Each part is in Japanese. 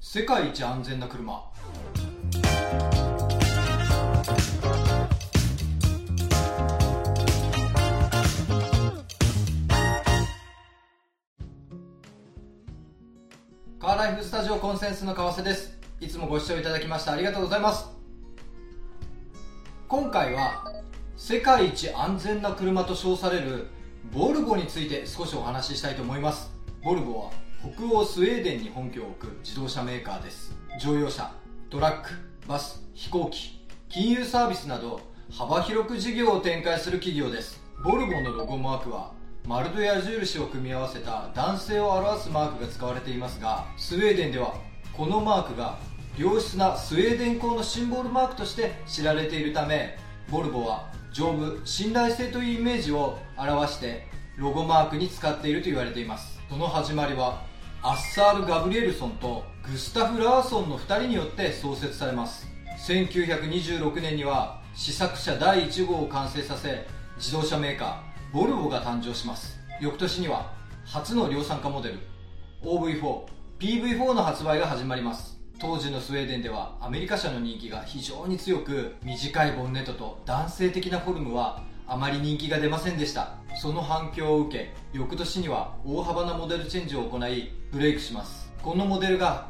世界一安全な車。カーライフスタジオコンセンスの川瀬です。いつもご視聴いただきましてありがとうございます。今回は世界一安全な車と称されるボルボについて少しお話ししたいと思います。ボルボは北欧スウェーデンに本拠を置く自動車メーカーです。乗用車トラックバス飛行機金融サービスなど幅広く事業を展開する企業です。ボルボのロゴマークは丸と矢印を組み合わせた男性を表すマークが使われていますがスウェーデンではこのマークが良質なスウェーデン校のシンボルマークとして知られているためボルボは丈夫信頼性というイメージを表してロゴマークに使っていると言われています。その始まりはアッサール・ガブリエルソンとグスタフ・ラーソンの2人によって創設されます。1926年には試作車第1号を完成させ自動車メーカーボルボが誕生します。翌年には初の量産化モデル OV4、PV4 の発売が始まります。当時のスウェーデンではアメリカ車の人気が非常に強く短いボンネットと男性的なフォルムはあまり人気が出ませんでした。その反響を受け翌年には大幅なモデルチェンジを行いブレイクします。このモデルが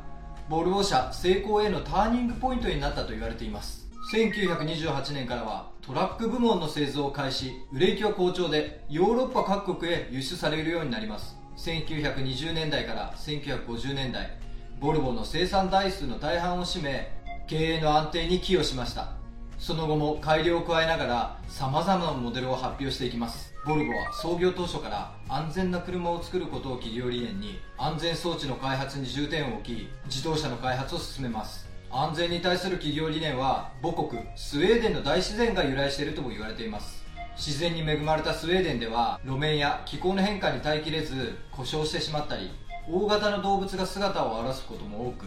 ボルボ社成功へのターニングポイントになったと言われています。1928年からはトラック部門の製造を開始売れ行きは好調でヨーロッパ各国へ輸出されるようになります。1920年代から1950年代ボルボの生産台数の大半を占め経営の安定に寄与しました。その後も改良を加えながら様々なモデルを発表していきます。ボルボは創業当初から安全な車を作ることを企業理念に安全装置の開発に重点を置き自動車の開発を進めます。安全に対する企業理念は母国スウェーデンの大自然が由来しているとも言われています。自然に恵まれたスウェーデンでは路面や気候の変化に耐えきれず故障してしまったり大型の動物が姿を現すことも多く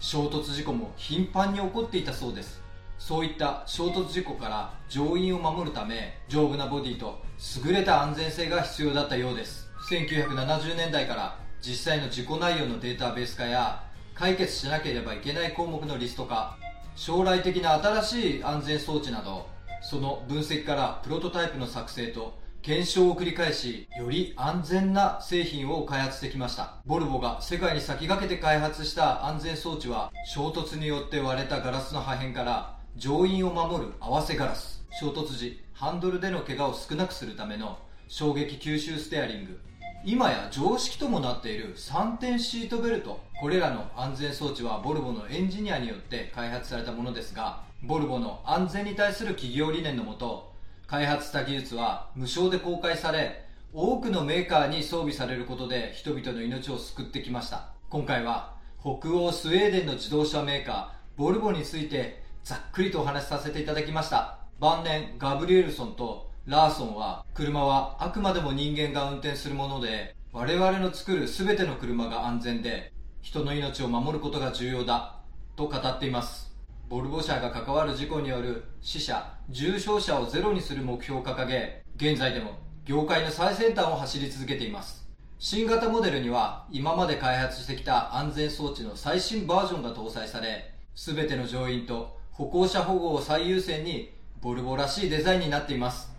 衝突事故も頻繁に起こっていたそうです。そういった衝突事故から乗員を守るため丈夫なボディと優れた安全性が必要だったようです。1970年代から実際の事故内容のデータベース化や解決しなければいけない項目のリスト化将来的な新しい安全装置などその分析からプロトタイプの作成と検証を繰り返しより安全な製品を開発してきました。ボルボが世界に先駆けて開発した安全装置は衝突によって割れたガラスの破片から乗員を守る合わせガラス。衝突時ハンドルでの怪我を少なくするための衝撃吸収ステアリング。今や常識ともなっている3点シートベルト。これらの安全装置はボルボのエンジニアによって開発されたものですがボルボの安全に対する企業理念のもと開発した技術は無償で公開され多くのメーカーに装備されることで人々の命を救ってきました。今回は北欧スウェーデンの自動車メーカーボルボについてざっくりとお話しさせていただきました。晩年ガブリエルソンとラーソンは車はあくまでも人間が運転するもので我々の作る全ての車が安全で人の命を守ることが重要だと語っています。ボルボ社が関わる事故による死者重傷者をゼロにする目標を掲げ現在でも業界の最先端を走り続けています。新型モデルには今まで開発してきた安全装置の最新バージョンが搭載され全ての乗員と歩行者保護を最優先にボルボらしいデザインになっています。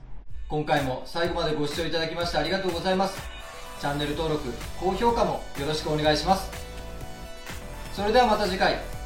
今回も最後までご視聴いただきましてありがとうございます。チャンネル登録高評価もよろしくお願いします。それではまた次回。